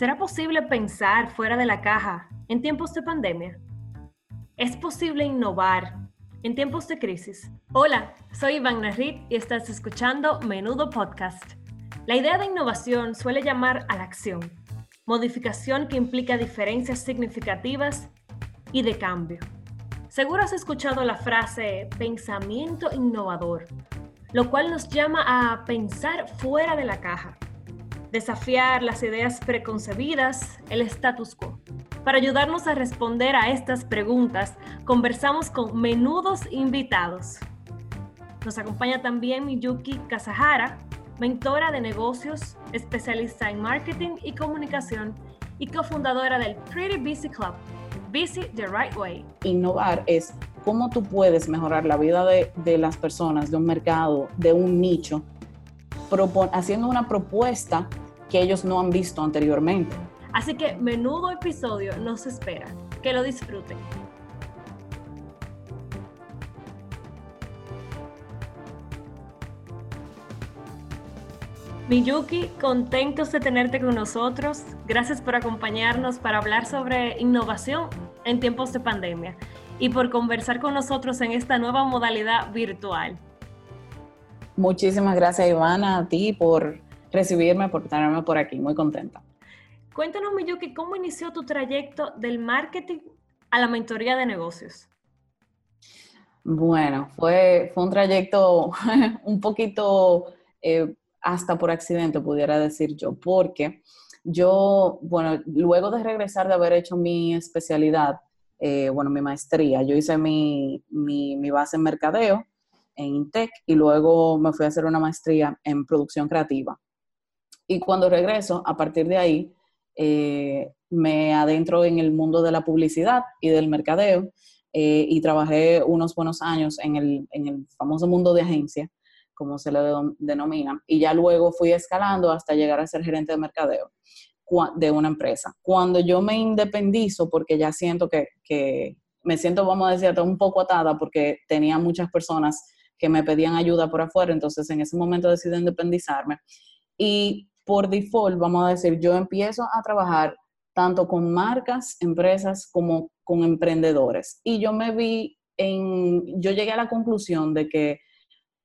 ¿Será posible pensar fuera de la caja en tiempos de pandemia? ¿Es posible innovar en tiempos de crisis? Hola, soy Iván Narrit y estás escuchando Menudo Podcast. La idea de innovación suele llamar a la acción, modificación que implica diferencias significativas y de cambio. Seguro has escuchado la frase pensamiento innovador, lo cual nos llama a pensar fuera de la caja desafiar las ideas preconcebidas, el status quo. Para ayudarnos a responder a estas preguntas, conversamos con menudos invitados. Nos acompaña también Miyuki Kazahara, mentora de negocios, especialista en marketing y comunicación y cofundadora del Pretty Busy Club, Busy the Right Way. Innovar es cómo tú puedes mejorar la vida de, de las personas, de un mercado, de un nicho, haciendo una propuesta que ellos no han visto anteriormente. Así que menudo episodio nos espera. Que lo disfruten. Miyuki, contentos de tenerte con nosotros. Gracias por acompañarnos para hablar sobre innovación en tiempos de pandemia y por conversar con nosotros en esta nueva modalidad virtual. Muchísimas gracias, Ivana, a ti por recibirme, por tenerme por aquí. Muy contenta. Cuéntanos, Miyuki, ¿cómo inició tu trayecto del marketing a la mentoría de negocios? Bueno, fue, fue un trayecto un poquito eh, hasta por accidente, pudiera decir yo, porque yo, bueno, luego de regresar de haber hecho mi especialidad, eh, bueno, mi maestría, yo hice mi, mi, mi, base en mercadeo en Intec y luego me fui a hacer una maestría en producción creativa. Y cuando regreso, a partir de ahí, eh, me adentro en el mundo de la publicidad y del mercadeo eh, y trabajé unos buenos años en el, en el, famoso mundo de agencia, como se le denomina, y ya luego fui escalando hasta llegar a ser gerente de mercadeo de una empresa. Cuando yo me independizo, porque ya siento que, que me siento, vamos a decir, un poco atada porque tenía muchas personas que me pedían ayuda por afuera, entonces en ese momento decidí independizarme. Y por default, vamos a decir, yo empiezo a trabajar tanto con marcas, empresas, como con emprendedores. Y yo me vi en, yo llegué a la conclusión de que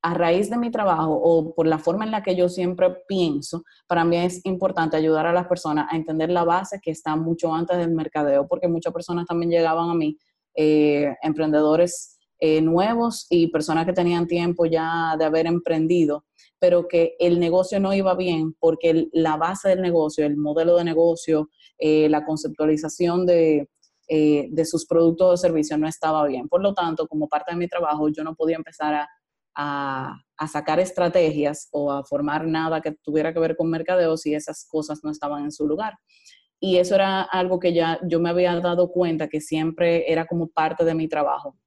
a raíz de mi trabajo o por la forma en la que yo siempre pienso, para mí es importante ayudar a las personas a entender la base que está mucho antes del mercadeo, porque muchas personas también llegaban a mí, eh, emprendedores eh, nuevos y personas que tenían tiempo ya de haber emprendido pero que el negocio no iba bien porque la base del negocio, el modelo de negocio, eh, la conceptualización de, eh, de, sus productos o servicios no estaba bien. Por lo tanto, como parte de mi trabajo, yo no podía empezar a, a, a, sacar estrategias o a formar nada que tuviera que ver con mercadeo si esas cosas no estaban en su lugar. Y eso era algo que ya yo me había dado cuenta que siempre era como parte de mi trabajo.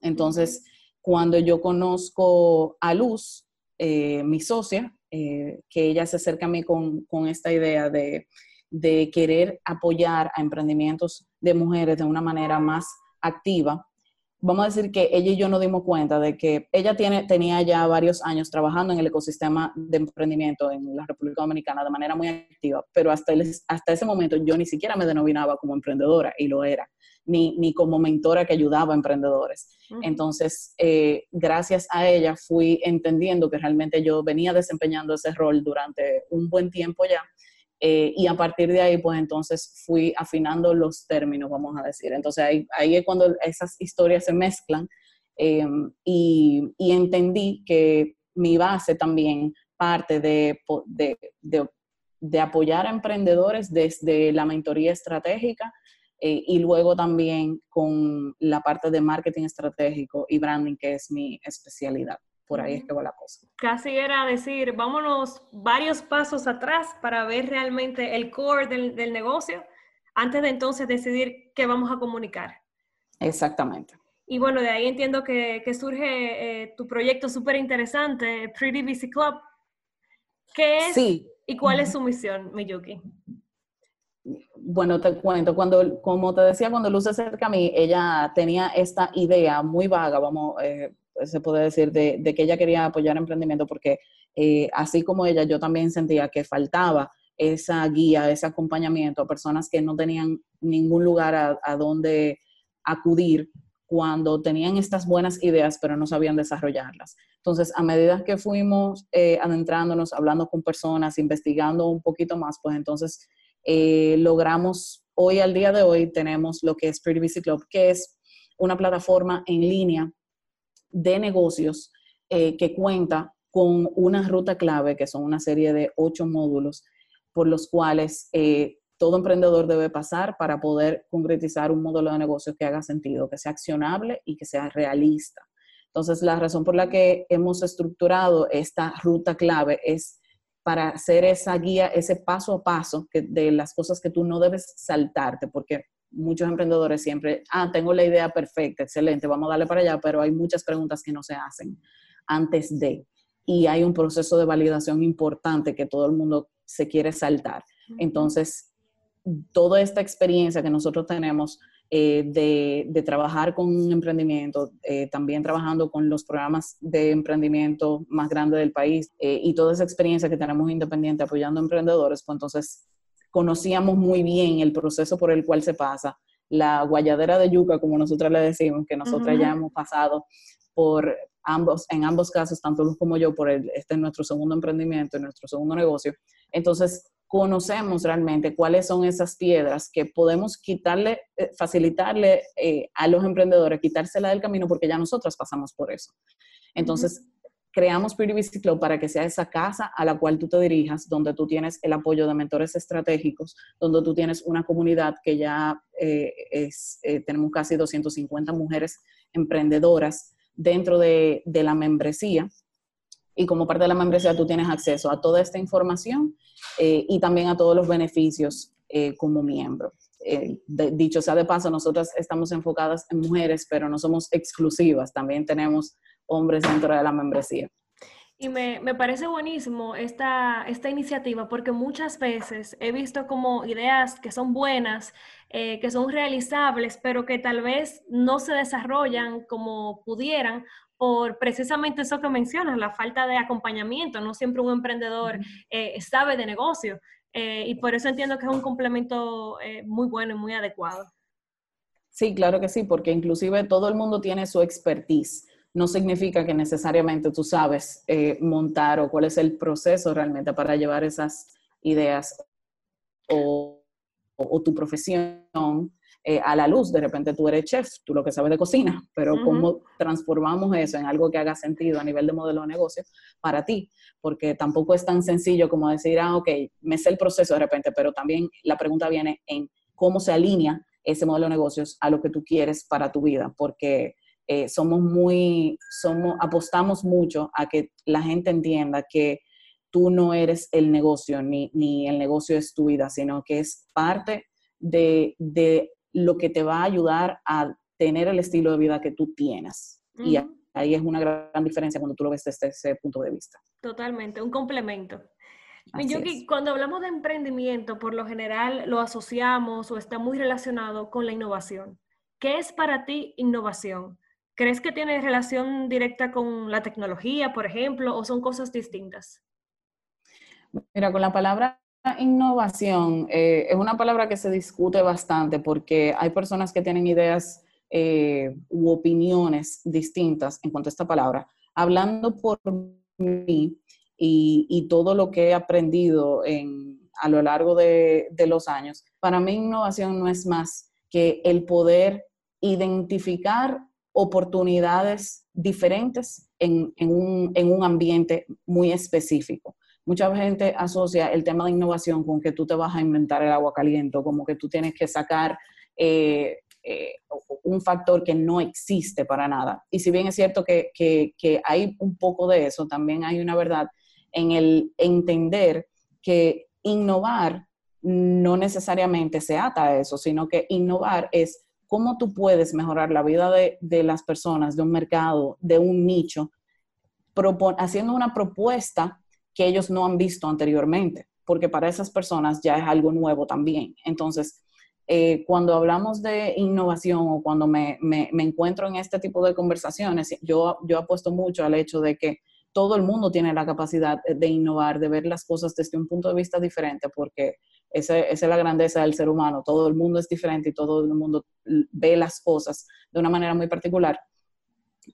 Entonces, cuando yo conozco a Luz, eh, mi socia, eh, que ella se acerca a mí con, con esta idea de, de, querer apoyar a emprendimientos de mujeres de una manera más activa. Vamos a decir que ella y yo nos dimos cuenta de que ella tiene, tenía ya varios años trabajando en el ecosistema de emprendimiento en la República Dominicana de manera muy activa, pero hasta, hasta ese momento yo ni siquiera me denominaba como emprendedora y lo era ni, ni como mentora que ayudaba a emprendedores. Entonces, eh, gracias a ella fui entendiendo que realmente yo venía desempeñando ese rol durante un buen tiempo ya. Eh, y a partir de ahí, pues entonces fui afinando los términos, vamos a decir. Entonces ahí, ahí es cuando esas historias se mezclan em, y, y, entendí que mi base también parte de, de, de, de apoyar a emprendedores desde la mentoría estratégica eh, y luego también con la parte de marketing estratégico y branding, que es mi especialidad. Por ahí es que va la cosa. Casi era decir, vámonos varios pasos atrás para ver realmente el core del, del negocio antes de entonces decidir qué vamos a comunicar. Exactamente. Y bueno, de ahí entiendo que, que surge eh, tu proyecto súper interesante, Pretty Busy Club. ¿Qué es sí. y cuál es su misión, Miyuki? Bueno, te cuento, cuando, como te decía, cuando Luz se acerca a mí, ella tenía esta idea muy vaga, vamos, eh, se puede decir, de, que ella quería apoyar emprendimiento porque eh, así como ella, yo también sentía que faltaba esa guía, ese acompañamiento a personas que no tenían ningún lugar a, a donde acudir cuando tenían estas buenas ideas, pero no sabían desarrollarlas. Entonces, a medida que fuimos eh, adentrándonos, hablando con personas, investigando un poquito más, pues entonces eh, logramos, hoy al día de hoy tenemos lo que es Pretty Busy Club, que es una plataforma en línea de negocios eh, que cuenta con una ruta clave, que son una serie de ocho módulos, por los cuales eh, todo emprendedor debe pasar para poder concretizar un modelo de negocio que haga sentido, que sea accionable y que sea realista. Entonces, la razón por la que hemos estructurado esta ruta clave es para hacer esa guía, ese paso a paso de las cosas que tú no debes saltarte, porque muchos emprendedores siempre, ah, tengo la idea perfecta, excelente, vamos a darle para allá, pero hay muchas preguntas que no se hacen antes de. Y hay un proceso de validación importante que todo el mundo se quiere saltar. Entonces, toda esta experiencia que nosotros tenemos eh, de, trabajar con un emprendimiento, eh, también trabajando con los programas de emprendimiento más grandes del país eh, y toda esa experiencia que tenemos independiente apoyando emprendedores, pues entonces conocíamos muy bien el proceso por el cual se pasa, la guayadera de yuca, como nosotros le decimos, que nosotros ya hemos pasado por ambos, en ambos casos, tanto Luz como yo, por el, este es nuestro segundo emprendimiento, nuestro segundo negocio. Entonces, conocemos realmente cuáles son esas piedras que podemos quitarle, eh, facilitarle eh, a los emprendedores, quitársela del camino porque ya nosotros pasamos por eso. Entonces, creamos Pretty Busy para que sea esa casa a la cual tú te dirijas, donde tú tienes el apoyo de mentores estratégicos, donde tú tienes una comunidad que ya eh, eh, tenemos casi 250 mujeres emprendedoras dentro de, la membresía. Y como parte de la membresía tú tienes acceso a toda esta información eh, y también a todos los beneficios como miembro. dicho sea de paso, nosotras estamos enfocadas en mujeres, pero no somos exclusivas. También tenemos hombres dentro de la membresía. Y me, me, parece buenísimo esta, esta iniciativa porque muchas veces he visto como ideas que son buenas, eh, que son realizables, pero que tal vez no se desarrollan como pudieran por precisamente eso que mencionas, la falta de acompañamiento. No siempre un emprendedor eh, sabe de negocio eh, y por eso entiendo que es un complemento muy bueno y muy adecuado. Sí, claro que sí, porque inclusive todo el mundo tiene su expertise no significa que necesariamente tú sabes eh, montar o cuál es el proceso realmente para llevar esas ideas o, tu profesión eh, a la luz. De repente tú eres chef, tú lo que sabes de cocina, pero cómo transformamos eso en algo que haga sentido a nivel de modelo de negocio para ti, porque tampoco es tan sencillo como decir, ah, ok, me sé el proceso de repente, pero también la pregunta viene en cómo se alinea ese modelo de negocios a lo que tú quieres para tu vida, porque eh, somos muy, somos, apostamos mucho a que la gente entienda que tú no eres el negocio, ni, ni el negocio es tu vida, sino que es parte de, de, lo que te va a ayudar a tener el estilo de vida que tú tienes. Y ahí es una gran diferencia cuando tú lo ves desde ese punto de vista. Totalmente, un complemento. Yo que cuando hablamos de emprendimiento, por lo general lo asociamos o está muy relacionado con la innovación. ¿Qué es para ti innovación? ¿Crees que tiene relación directa con la tecnología, por ejemplo, o son cosas distintas? Mira, con la palabra innovación, eh, es una palabra que se discute bastante porque hay personas que tienen ideas eh, u opiniones distintas en cuanto a esta palabra. Hablando por mí y, todo lo que he aprendido a lo largo de los años, para mí innovación no es más que el poder identificar oportunidades diferentes en, un, ambiente muy específico. Mucha gente asocia el tema de innovación con que tú te vas a inventar el agua caliente, como que tú tienes que sacar eh, eh, un factor que no existe para nada. Y si bien es cierto que, que, hay un poco de eso, también hay una verdad en el entender que innovar no necesariamente se ata a eso, sino que innovar es cómo tú puedes mejorar la vida de, las personas, de un mercado, de un nicho, haciendo una propuesta que ellos no han visto anteriormente, porque para esas personas ya es algo nuevo también. Entonces, eh, cuando hablamos de innovación o cuando me, encuentro en este tipo de conversaciones, yo, yo apuesto mucho al hecho de que todo el mundo tiene la capacidad de innovar, de ver las cosas desde un punto de vista diferente, porque esa, es la grandeza del ser humano. Todo el mundo es diferente y todo el mundo ve las cosas de una manera muy particular.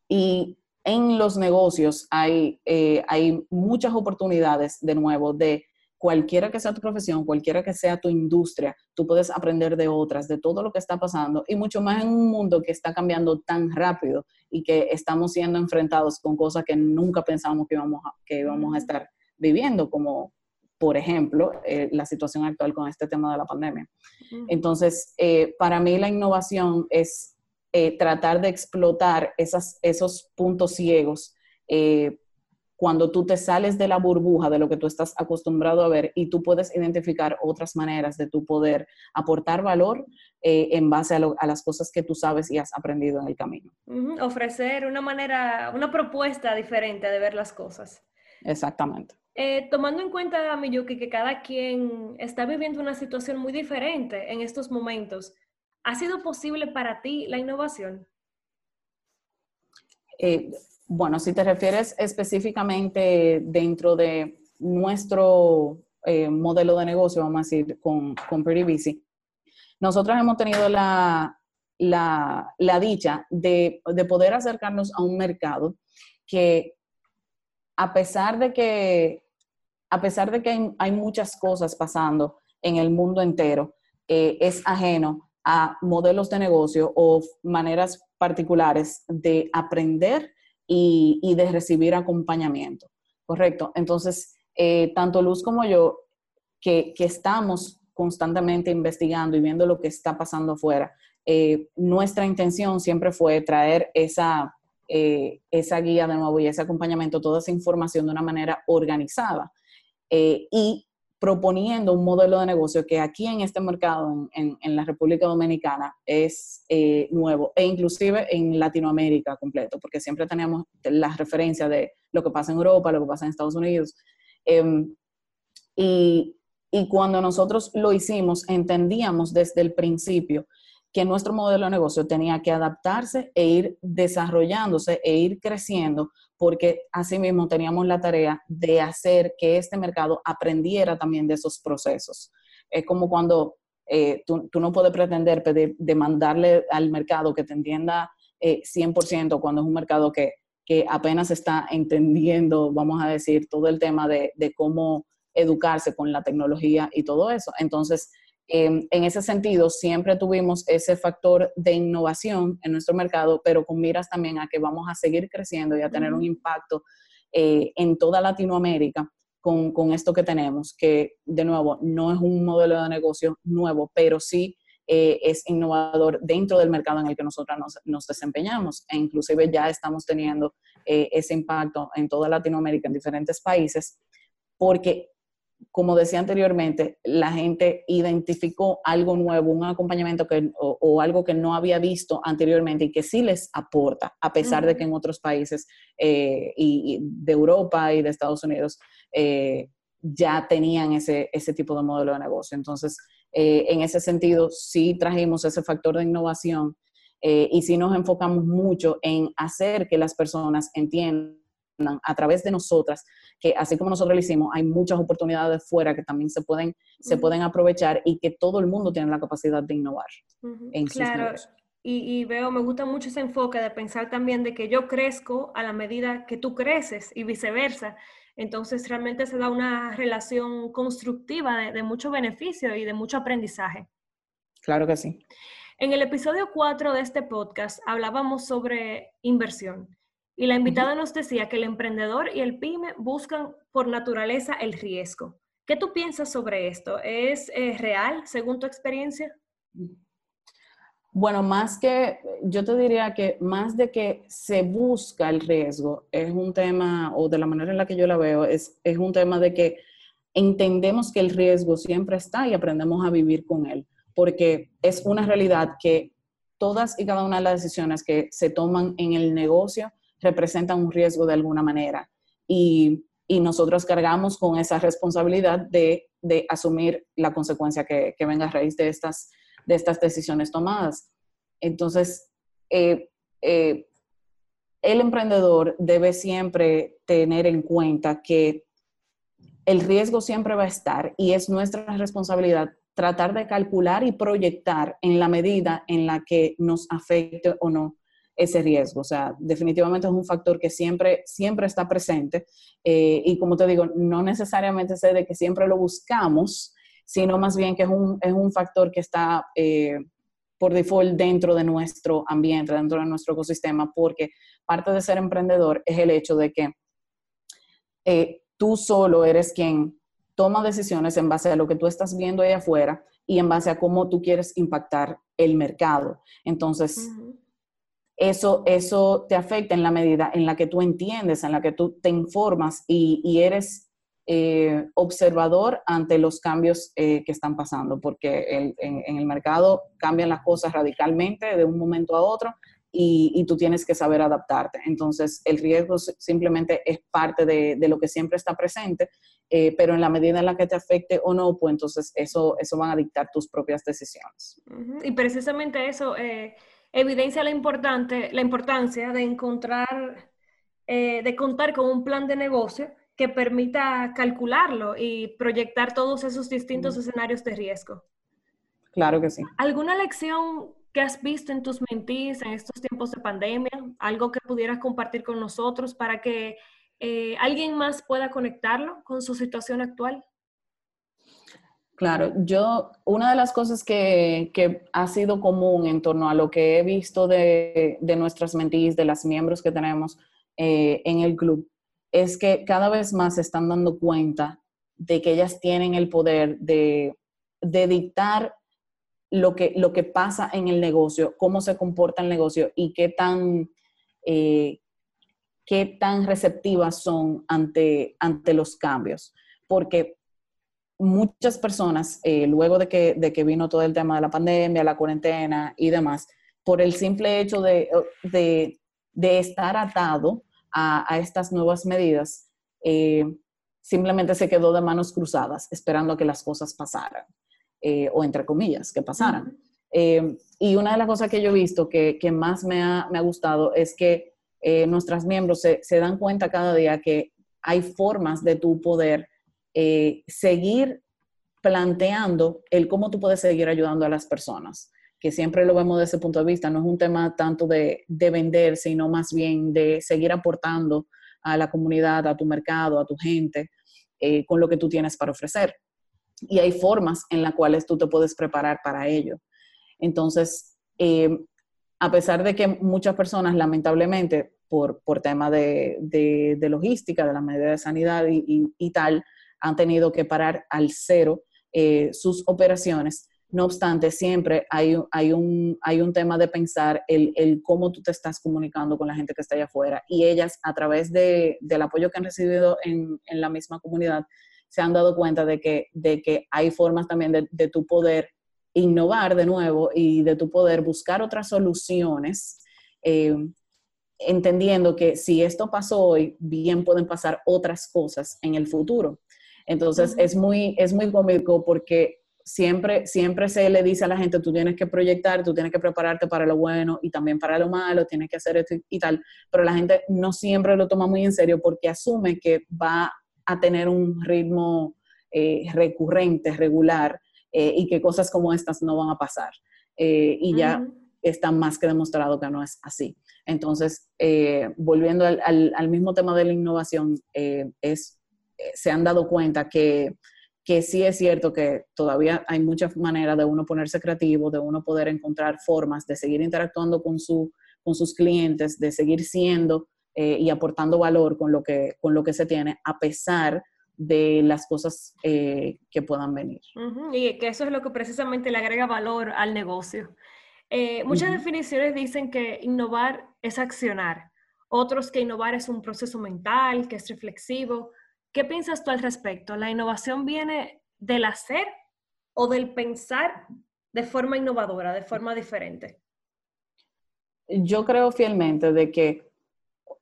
Y en los negocios hay, eh, hay muchas oportunidades, de nuevo, de cualquiera que sea tu profesión, cualquiera que sea tu industria, tú puedes aprender de otras, de todo lo que está pasando y mucho más en un mundo que está cambiando tan rápido y que estamos siendo enfrentados con cosas que nunca pensábamos que íbamos a, que íbamos a estar viviendo, como por ejemplo eh, la situación actual con este tema de la pandemia. Entonces, eh, para mí la innovación es eh, tratar de explotar esas, esos puntos ciegos cuando tú te sales de la burbuja de lo que tú estás acostumbrado a ver y tú puedes identificar otras maneras de tu poder aportar valor eh, en base a, las cosas que tú sabes y has aprendido en el camino. Ofrecer una manera, una propuesta diferente de ver las cosas. Exactamente. Eh, tomando en cuenta, Miyuki, que cada quien está viviendo una situación muy diferente en estos momentos, ¿ha sido posible para ti la innovación? Eh, bueno, si te refieres específicamente dentro de nuestro eh, modelo de negocio, vamos a decir, con, con Pretty Busy, nosotros hemos tenido la, dicha de, poder acercarnos a un mercado que a pesar de que, a pesar de que hay, muchas cosas pasando en el mundo entero, eh, es ajeno a modelos de negocio o maneras particulares de aprender y, de recibir acompañamiento, ¿correcto? Entonces, eh, tanto Luz como yo, que, estamos constantemente investigando y viendo lo que está pasando afuera, eh, nuestra intención siempre fue traer esa, eh, esa guía de nuevo y ese acompañamiento, toda esa información de una manera organizada. y proponiendo un modelo de negocio que aquí en este mercado, en, la República Dominicana, es eh, nuevo e inclusive en Latinoamérica completo, porque siempre tenemos las referencias de lo que pasa en Europa, lo que pasa en Estados Unidos. Em, y, y cuando nosotros lo hicimos, entendíamos desde el principio que nuestro modelo de negocio tenía que adaptarse e ir desarrollándose e ir creciendo porque asimismo teníamos la tarea de hacer que este mercado aprendiera también de esos procesos. Es como cuando eh, tú, no puedes pretender pedir, demandarle al mercado que te entienda 100% eh, cuando es un mercado que, apenas está entendiendo, vamos a decir, todo el tema de, de cómo educarse con la tecnología y todo eso. Entonces, Em, en ese sentido, siempre tuvimos ese factor de innovación en nuestro mercado, pero con miras también a que vamos a seguir creciendo y a tener un impacto eh, en toda Latinoamérica con, esto que tenemos, que de nuevo no es un modelo de negocio nuevo, pero sí eh, es innovador dentro del mercado en el que nosotros nos, desempeñamos. E inclusive ya estamos teniendo eh, ese impacto en toda Latinoamérica, en diferentes países, porque como decía anteriormente, la gente identificó algo nuevo, un acompañamiento que, o, algo que no había visto anteriormente y que sí les aporta, a pesar de que en otros países eh, y, de Europa y de Estados Unidos eh, ya tenían ese, ese tipo de modelo de negocio. Entonces, eh, en ese sentido, sí trajimos ese factor de innovación y sí nos enfocamos mucho en hacer que las personas entiendan a través de nosotras, que así como nosotros lo hicimos, hay muchas oportunidades fuera que también se pueden, se pueden aprovechar y que todo el mundo tiene la capacidad de innovar en claro. Y, y, veo, me gusta mucho ese enfoque de pensar también de que yo crezco a la medida que tú creces y viceversa. Entonces realmente se da una relación constructiva de, de mucho beneficio y de mucho aprendizaje. Claro que sí. En el episodio 4 de este podcast hablábamos sobre inversión y la invitada nos decía que el emprendedor y el pyme buscan por naturaleza el riesgo. ¿Qué tú piensas sobre esto? ¿Es eh, real según tu experiencia? Bueno, más que, yo te diría que más de que se busca el riesgo, es un tema, o de la manera en la que yo la veo, es, es un tema de que entendemos que el riesgo siempre está y aprendemos a vivir con él, porque es una realidad que todas y cada una de las decisiones que se toman en el negocio representan un riesgo de alguna manera. Y, nosotros cargamos con esa responsabilidad de, asumir la consecuencia que, venga a raíz de estas, de estas decisiones tomadas. Entonces, eh, eh, el emprendedor debe siempre tener en cuenta que el riesgo siempre va a estar y es nuestra responsabilidad tratar de calcular y proyectar en la medida en la que nos afecte o no ese riesgo. O sea, definitivamente es un factor que siempre, siempre está presente eh, y como te digo, no necesariamente sé de que siempre lo buscamos, sino más bien que es un, es un factor que está eh, por default dentro de nuestro ambiente, dentro de nuestro ecosistema, porque parte de ser emprendedor es el hecho de que eh, tú solo eres quien toma decisiones en base a lo que tú estás viendo ahí afuera y en base a cómo tú quieres impactar el mercado. Entonces, eso, eso te afecta en la medida en la que tú entiendes, en la que tú te informas y, eres eh, observador ante los cambios eh, que están pasando, porque en, el mercado cambian las cosas radicalmente de un momento a otro y, tú tienes que saber adaptarte. Entonces, el riesgo simplemente es parte de, lo que siempre está presente, eh, pero en la medida en la que te afecte o no, pues entonces eso, eso van a dictar tus propias decisiones. Y precisamente eso evidencia la, importante, la importancia de encontrar, eh, de contar con un plan de negocio que permita calcularlo y proyectar todos esos distintos escenarios de riesgo. Claro que sí. ¿Alguna lección que has visto en tus mentis en estos tiempos de pandemia? ¿Algo que pudieras compartir con nosotros para que eh, alguien más pueda conectarlo con su situación actual? Claro, yo, una de las cosas que, ha sido común en torno a lo que he visto de, nuestras mentis, de las miembros que tenemos eh, en el club, es que cada vez más se están dando cuenta de que ellas tienen el poder de, dictar lo que, lo que pasa en el negocio, cómo se comporta el negocio y qué tan, eh, qué tan receptivas son ante, ante los cambios. Porque muchas personas, eh, luego de que, de que vino todo el tema de la pandemia, la cuarentena y demás, por el simple hecho de, de, de estar atado a, a, estas nuevas medidas, eh, simplemente se quedó de manos cruzadas, esperando a que las cosas pasaran, eh, o entre comillas, que pasaran. y una de las cosas que yo he visto que, que más me ha, me ha, gustado es que nuestros miembros se, se dan cuenta cada día que hay formas de tu poder eh, seguir planteando el cómo tú puedes seguir ayudando a las personas, que siempre lo vemos desde ese punto de vista, no es un tema tanto de, vender, sino más bien de seguir aportando a la comunidad, a tu mercado, a tu gente, eh, con lo que tú tienes para ofrecer. Y hay formas en las cuales tú te puedes preparar para ello. Entonces, eh, a pesar de que muchas personas, lamentablemente, por, por tema de, logística, de la medida de sanidad y tal, han tenido que parar al cero eh, sus operaciones. No obstante, siempre hay, hay, un, hay un tema de pensar el, el, cómo tú te estás comunicando con la gente que está allá afuera. Y ellas, a través de, del apoyo que han recibido en, en, la misma comunidad, se han dado cuenta de que, de que hay formas también de, de tu poder innovar de nuevo y de tu poder buscar otras soluciones, eh, entendiendo que si esto pasó hoy, bien pueden pasar otras cosas en el futuro. Entonces, es, muy, es muy cómico porque siempre, siempre se le dice a la gente, tú tienes que proyectar, tú tienes que prepararte para lo bueno y también para lo malo, tienes que hacer esto y tal, pero la gente no siempre lo toma muy en serio porque asume que va a tener un ritmo eh, recurrente, regular, eh, y que cosas como estas no van a pasar. Eh, y ya está más que demostrado que no es así. Entonces, volviendo al, al, mismo tema de la innovación, es se han dado cuenta que, que sí es cierto que todavía hay muchas maneras de uno ponerse creativo, de uno poder encontrar formas de seguir interactuando con, su, con sus clientes, de seguir siendo eh, y aportando valor con lo, que, con lo que se tiene, a pesar de las cosas eh, que puedan venir. Y que eso es lo que precisamente le agrega valor al negocio. muchas definiciones dicen que innovar es accionar, otros que innovar es un proceso mental, que es reflexivo, ¿Qué piensas tú al respecto? ¿La innovación viene del hacer o del pensar de forma innovadora, de forma diferente? Yo creo fielmente de que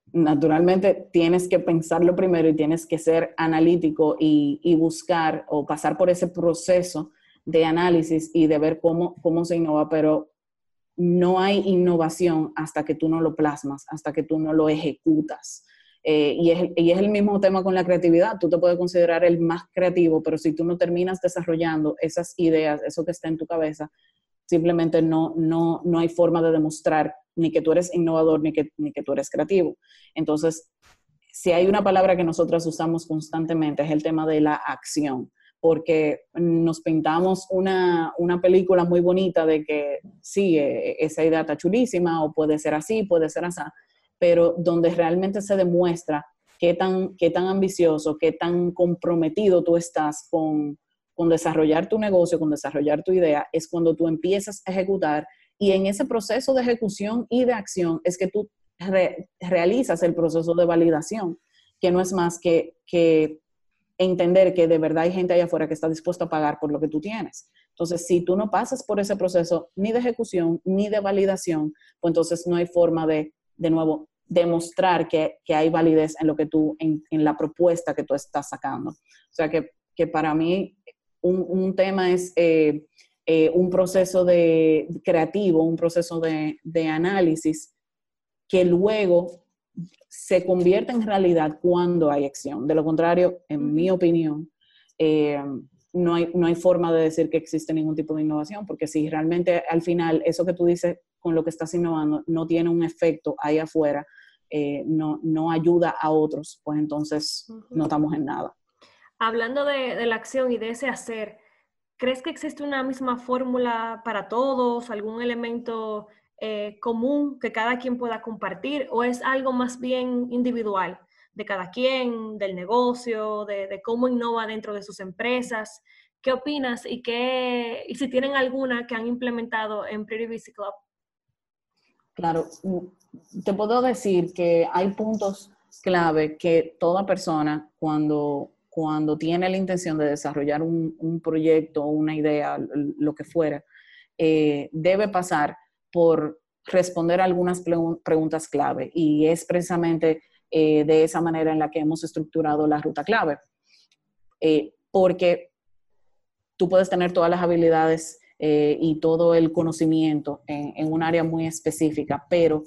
naturalmente tienes que pensarlo primero y tienes que ser analítico y, buscar o pasar por ese proceso de análisis y de ver cómo, cómo se innova, pero no hay innovación hasta que tú no lo plasmas, hasta que tú no lo ejecutas. Eh, y, es, y, es, el mismo tema con la creatividad. Tú te puedes considerar el más creativo, pero si tú no terminas desarrollando esas ideas, eso que está en tu cabeza, simplemente no, no, no hay forma de demostrar ni que tú eres innovador ni que, ni que tú eres creativo. Entonces, si hay una palabra que nosotras usamos constantemente es el tema de la acción porque nos pintamos una, una, película muy bonita de que sí, e, esa idea está chulísima o puede ser así, puede ser así, pero donde realmente se demuestra qué tan, qué tan ambicioso, qué tan comprometido tú estás con, con desarrollar tu negocio, con desarrollar tu idea, es cuando tú empiezas a ejecutar y en ese proceso de ejecución y de acción es que tú realizas el proceso de validación, que no es más que, que entender que de verdad hay gente allá afuera que está dispuesta a pagar por lo que tú tienes. Entonces, si tú no pasas por ese proceso ni de ejecución ni de validación, pues entonces no hay forma de, de nuevo, demostrar que, que hay validez en lo que tú, en, en, la propuesta que tú estás sacando. O sea, que, que para mí un, un tema es eh, eh, un proceso de creativo, un proceso de, de análisis que luego se convierte en realidad cuando hay acción. De lo contrario, en mi opinión, eh, no, hay, no hay forma de decir que existe ningún tipo de innovación, porque si realmente al final eso que tú dices con lo que estás innovando no tiene un efecto ahí afuera, eh, no, no ayuda a otros, pues entonces no estamos en nada. Hablando de, de la acción y de ese hacer, ¿crees que existe una misma fórmula para todos, algún elemento eh, común que cada quien pueda compartir o es algo más bien individual de cada quien, del negocio, de, cómo innova dentro de sus empresas? ¿Qué opinas y, qué, y si tienen alguna que han implementado en Pretty Busy Club? Claro, te puedo decir que hay puntos clave que toda persona cuando, cuando tiene la intención de desarrollar un, proyecto, una idea, lo que fuera, eh, debe pasar por responder algunas preguntas clave y es precisamente eh, de esa manera en la que hemos estructurado la ruta clave. Eh, porque tú puedes tener todas las habilidades eh, y todo el conocimiento en, un área muy específica, pero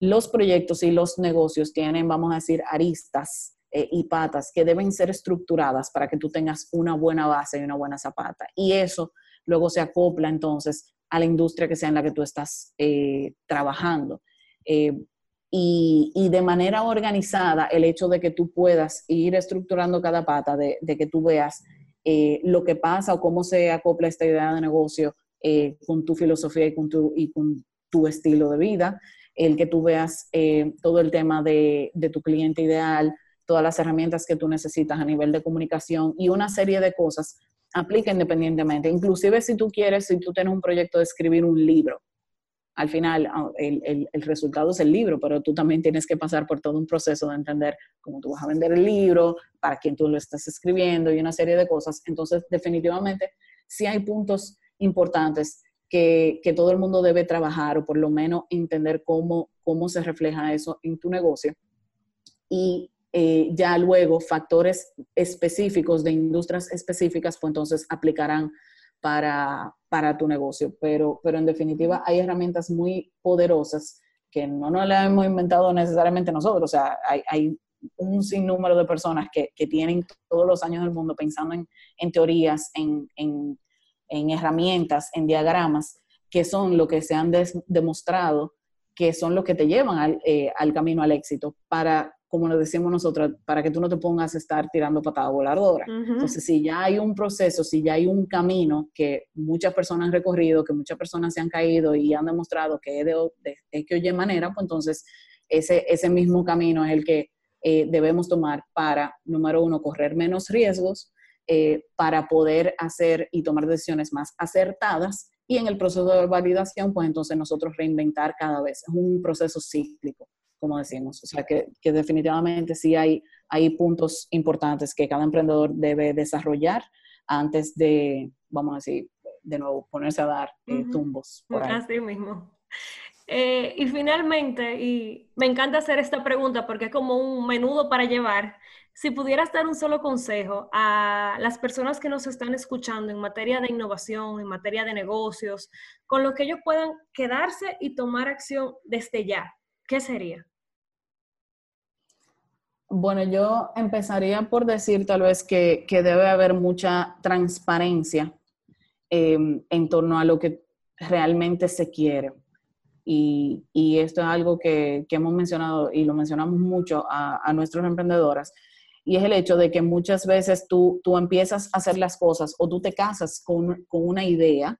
los proyectos y los negocios tienen, vamos a decir, aristas y patas que deben ser estructuradas para que tú tengas una buena base y una buena zapata. Y eso luego se acopla entonces a la industria que sea en la que tú estás eh, trabajando. Eh, y, de manera organizada, el hecho de que tú puedas ir estructurando cada pata, de, que tú veas eh, lo que pasa o cómo se acopla esta idea de negocio con tu filosofía y con tu, estilo de vida, el que tú veas todo el tema de, de tu cliente ideal, todas las herramientas que tú necesitas a nivel de comunicación y una serie de cosas aplica independientemente. Inclusive si tú quieres, si tú tienes un proyecto de escribir un libro, al final ah, el, el, resultado es el libro, pero tú también tienes que pasar por todo un proceso de entender cómo tú vas a vender el libro, para quién tú lo estás escribiendo y una serie de cosas. Entonces, definitivamente, sí hay puntos importantes que, que todo el mundo debe trabajar o por lo menos entender cómo, cómo se refleja eso en tu negocio. Y eh, ya luego factores específicos de industrias específicas, pues entonces aplicarán para, para tu negocio. Pero, pero en definitiva hay herramientas muy poderosas que no nos las hemos inventado necesariamente nosotros. O sea, hay, hay un sinnúmero de personas que, que, tienen todos los años del mundo pensando en, en teorías, en, en, en, herramientas, en diagramas, que son lo que se han demostrado que son los que te llevan al, eh, al camino al éxito para como lo decimos nosotros, para que tú no te pongas a estar tirando patada voladora. Entonces, si ya hay un proceso, si ya hay un camino que muchas personas han recorrido, que muchas personas se han caído y han demostrado que es de, de, que oye manera, pues entonces ese, ese mismo camino es el que eh, debemos tomar para, número uno, correr menos riesgos, eh, para poder hacer y tomar decisiones más acertadas y en el proceso de validación, pues entonces nosotros reinventar cada vez. Es un proceso cíclico como decimos. O sea, que, que, definitivamente sí hay, hay puntos importantes que cada emprendedor debe desarrollar antes de, vamos a decir, de nuevo, ponerse a dar eh, tumbos. Por Así mismo. Eh, y finalmente, y me encanta hacer esta pregunta porque es como un menudo para llevar, Si pudieras dar un solo consejo a las personas que nos están escuchando en materia de innovación, en materia de negocios, con lo que ellos puedan quedarse y tomar acción desde ya, ¿qué sería? Bueno, yo empezaría por decir tal vez que, debe haber mucha transparencia em, en torno a lo que realmente se quiere. Y, esto es algo que, hemos mencionado y lo mencionamos mucho a, a nuestras emprendedoras, y es el hecho de que muchas veces tú, tú empiezas a hacer las cosas o tú te casas con, con una idea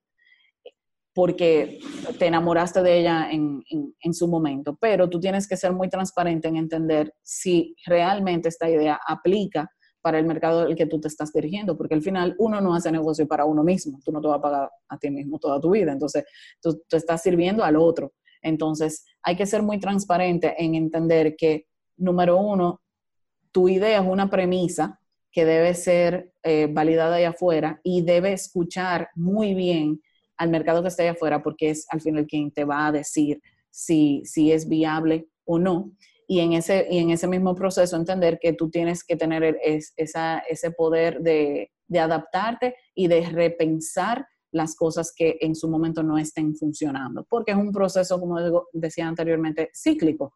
porque te enamoraste de ella en, en, su momento, pero tú tienes que ser muy transparente en entender si realmente esta idea aplica para el mercado al que tú te estás dirigiendo, porque al final uno no hace negocio para uno mismo, tú no te vas a pagar a ti mismo toda tu vida, entonces tú, estás sirviendo al otro. Entonces hay que ser muy transparente en entender que, número uno, tu idea es una premisa que debe ser eh, validada allá afuera y debe escuchar muy bien al mercado que está allá afuera porque es al final quien te va a decir si, si es viable o no. Y en, ese, y en ese mismo proceso entender que tú tienes que tener esa, ese poder de, de adaptarte y de repensar las cosas que en su momento no estén funcionando, porque es un proceso, como decía anteriormente, cíclico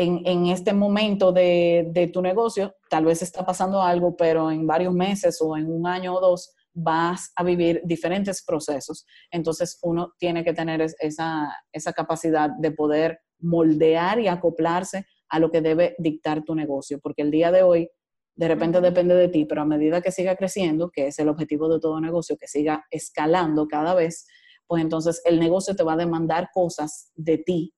en, este momento de, tu negocio, tal vez está pasando algo, pero en varios meses o en un año o dos vas a vivir diferentes procesos. Entonces uno tiene que tener esa, esa capacidad de poder moldear y acoplarse a lo que debe dictar tu negocio, porque el día de hoy de repente depende de ti, pero a medida que siga creciendo, que es el objetivo de todo negocio, que siga escalando cada vez, pues entonces el negocio te va a demandar cosas de ti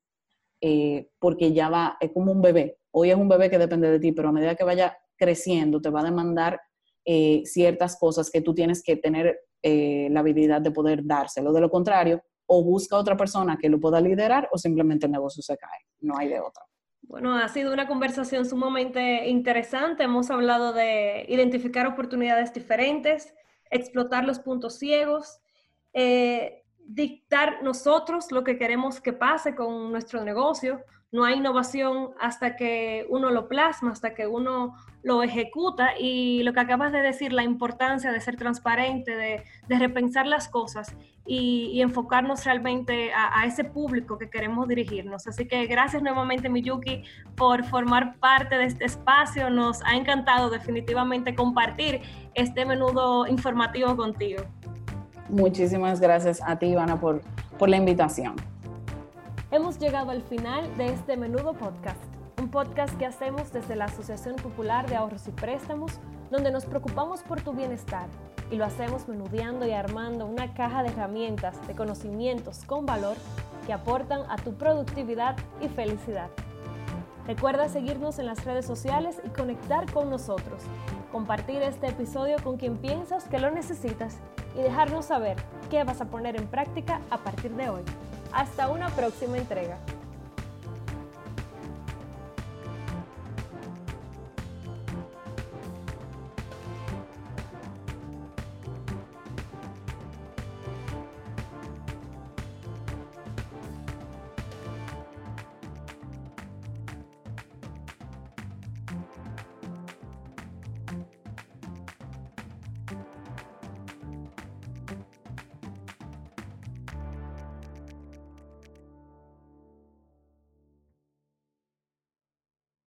eh, porque ya va, es como un bebé. Hoy es un bebé que depende de ti, pero a medida que vaya creciendo te va a demandar eh, ciertas cosas que tú tienes que tener eh, la habilidad de poder dárselo. De lo contrario, o busca otra persona que lo pueda liderar o simplemente el negocio se cae. No hay de otra. Bueno, ha sido una conversación sumamente interesante. Hemos hablado de identificar oportunidades diferentes, explotar los puntos ciegos. Eh, dictar nosotros lo que queremos que pase con nuestro negocio. No hay innovación hasta que uno lo plasma, hasta que uno lo ejecuta. Y lo que acabas de decir, la importancia de ser transparente, de, repensar las cosas y, enfocarnos realmente a, ese público que queremos dirigirnos. Así que gracias nuevamente, Miyuki, por formar parte de este espacio. Nos ha encantado definitivamente compartir este menudo informativo contigo. Muchísimas gracias a ti, Ivana, por, por la invitación. Hemos llegado al final de este menudo podcast, un podcast que hacemos desde la Asociación Popular de Ahorros y Préstamos, donde nos preocupamos por tu bienestar y lo hacemos menudeando y armando una caja de herramientas, de conocimientos con valor que aportan a tu productividad y felicidad. Recuerda seguirnos en las redes sociales y conectar con nosotros. Compartir este episodio con quien piensas que lo necesitas y dejarnos saber qué vas a poner en práctica a partir de hoy. Hasta una próxima entrega.